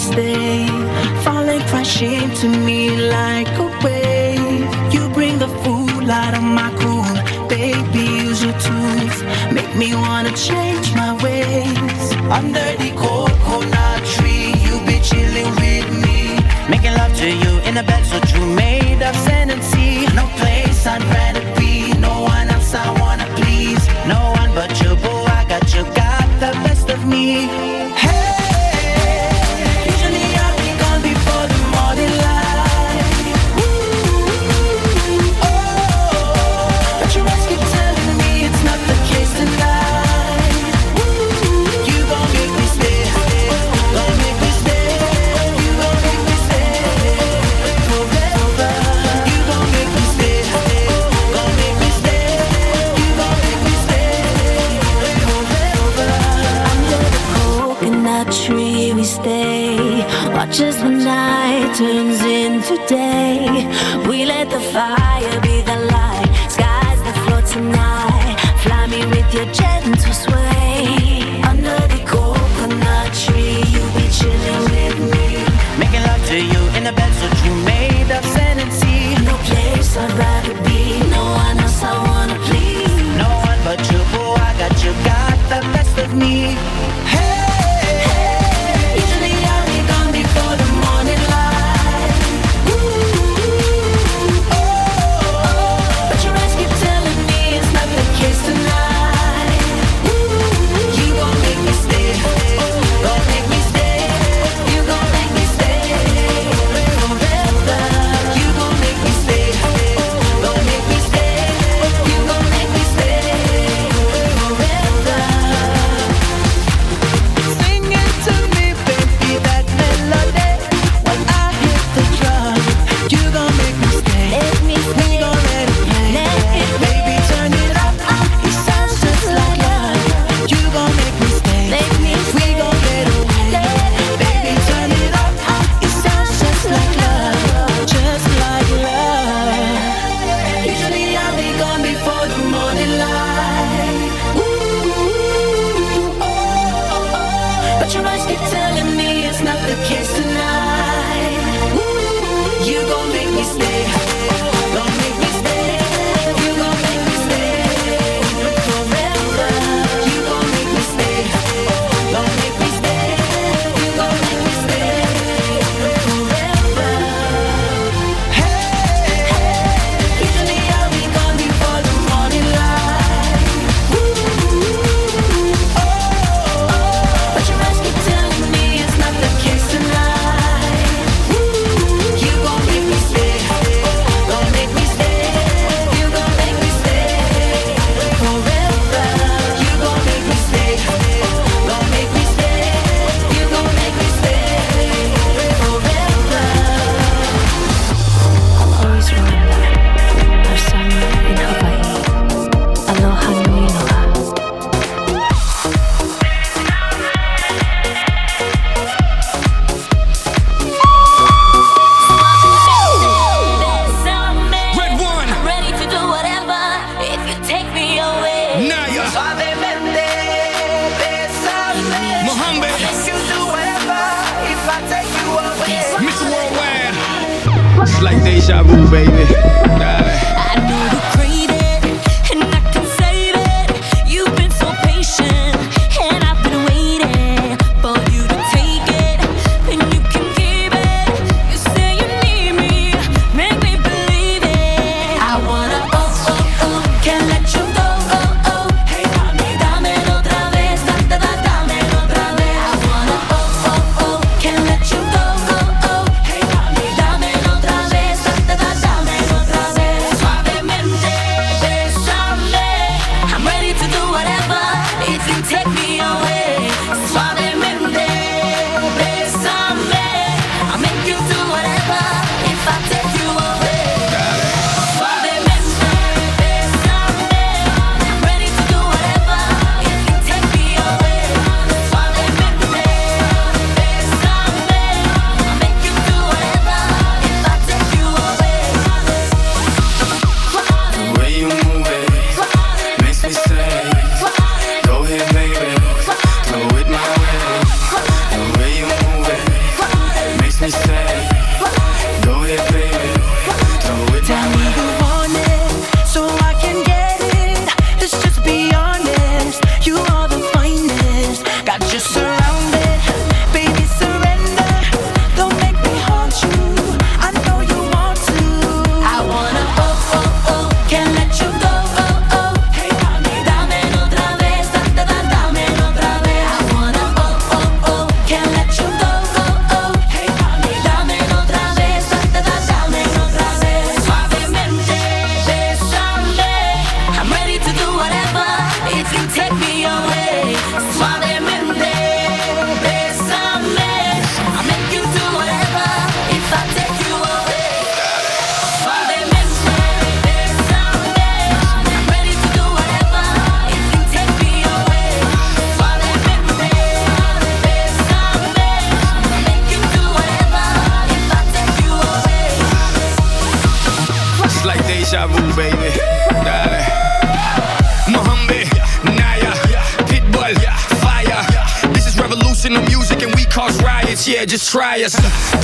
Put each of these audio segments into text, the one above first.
stay, falling crashing to me like a wave. You bring the fool out of my cool, baby. Use your tooth, make me wanna change my ways. Under the coconut tree, you be chilling with me, making love to you in a bed so true, mate. turns into day. We let the fire be the light. Sky's the floor tonight. Fly me with your gentle sway. Under the coconut tree, you be chilling with me. Making love to you in the bed so you made of sea. No place I'd rather.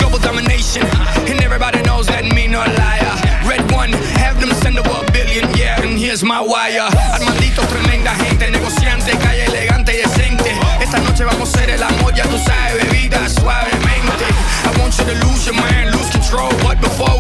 Global domination, and everybody knows that me no liar. RedOne, have them send over a billion. Yeah, and here's my wire. Armandito, tremenda gente, negociante, calle elegante y decente. Esta noche vamos a hacer el amor, ya tú sabes, bebida suavemente. I want you to lose your mind, lose control, but before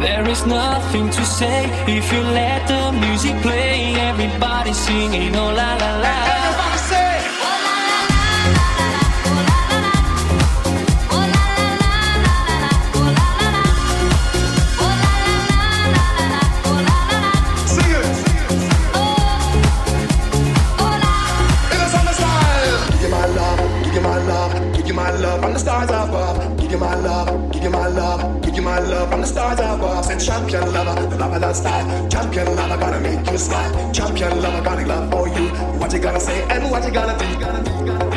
There is nothing to say if you let the music play. Everybody singing, oh la la la. Love from the stars above. Said champion lover, the lover that style. Champion lover gonna make you smile. Champion lover gonna love for you. What you gonna say and what you gonna do? Gonna do, gonna do.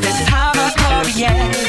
This is how my story ends.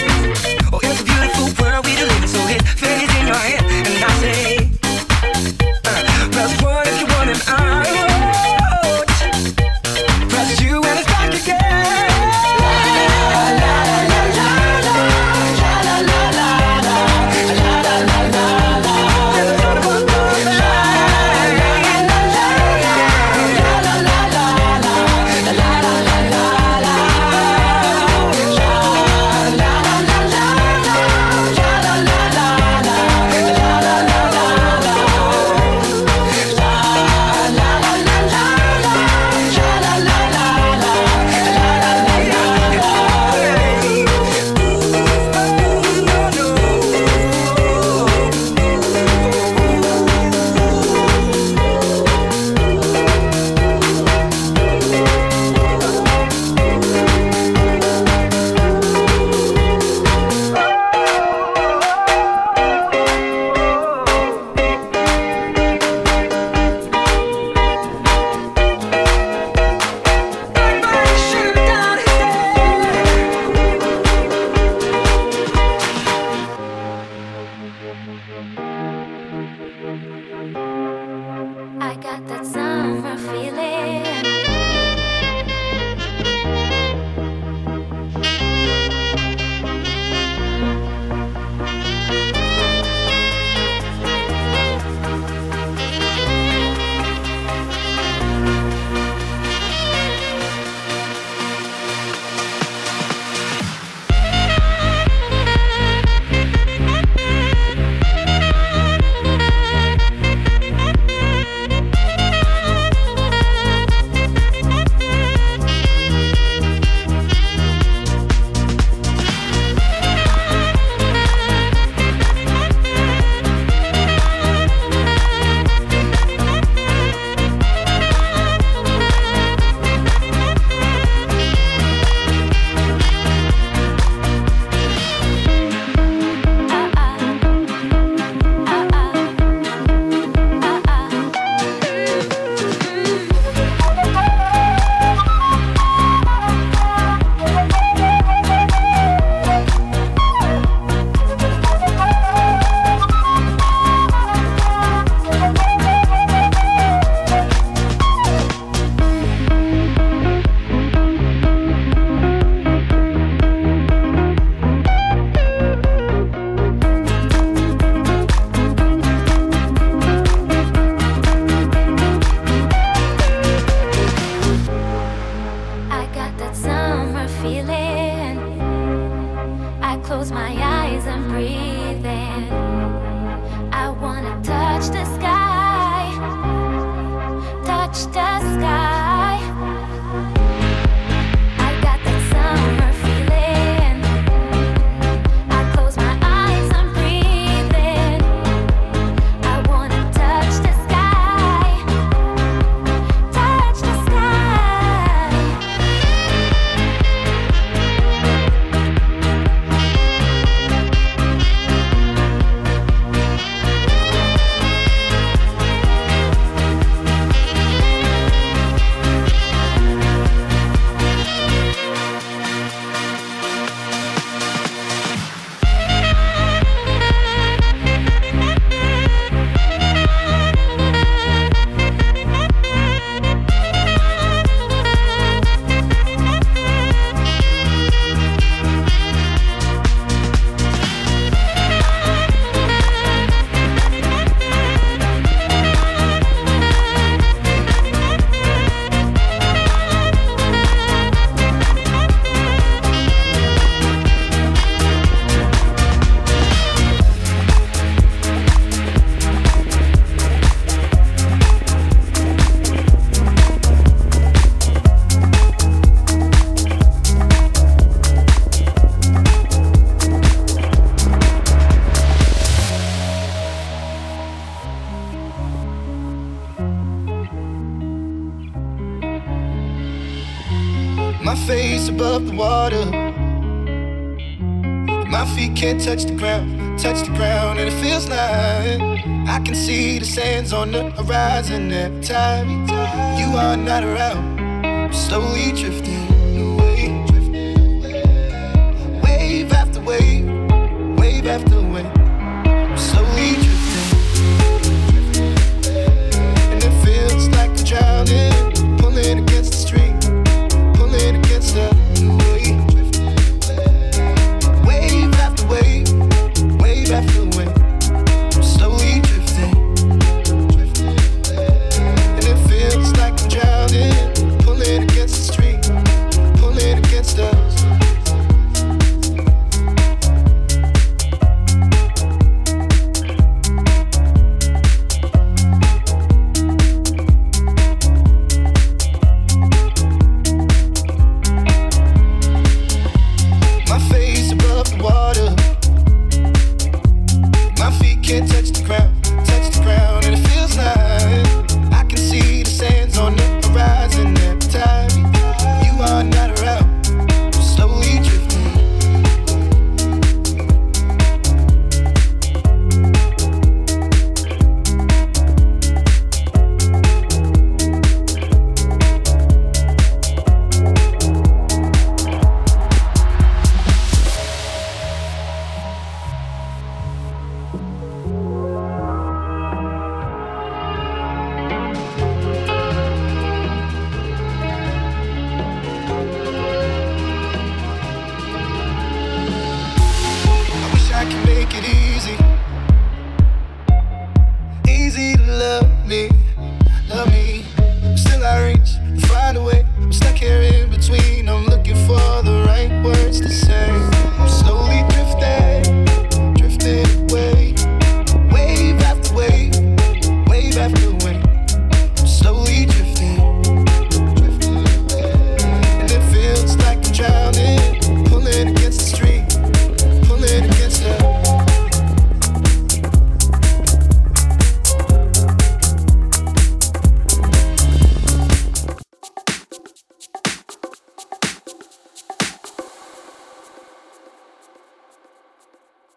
Touch sands on the horizon every time you are not around. I'm slowly drifting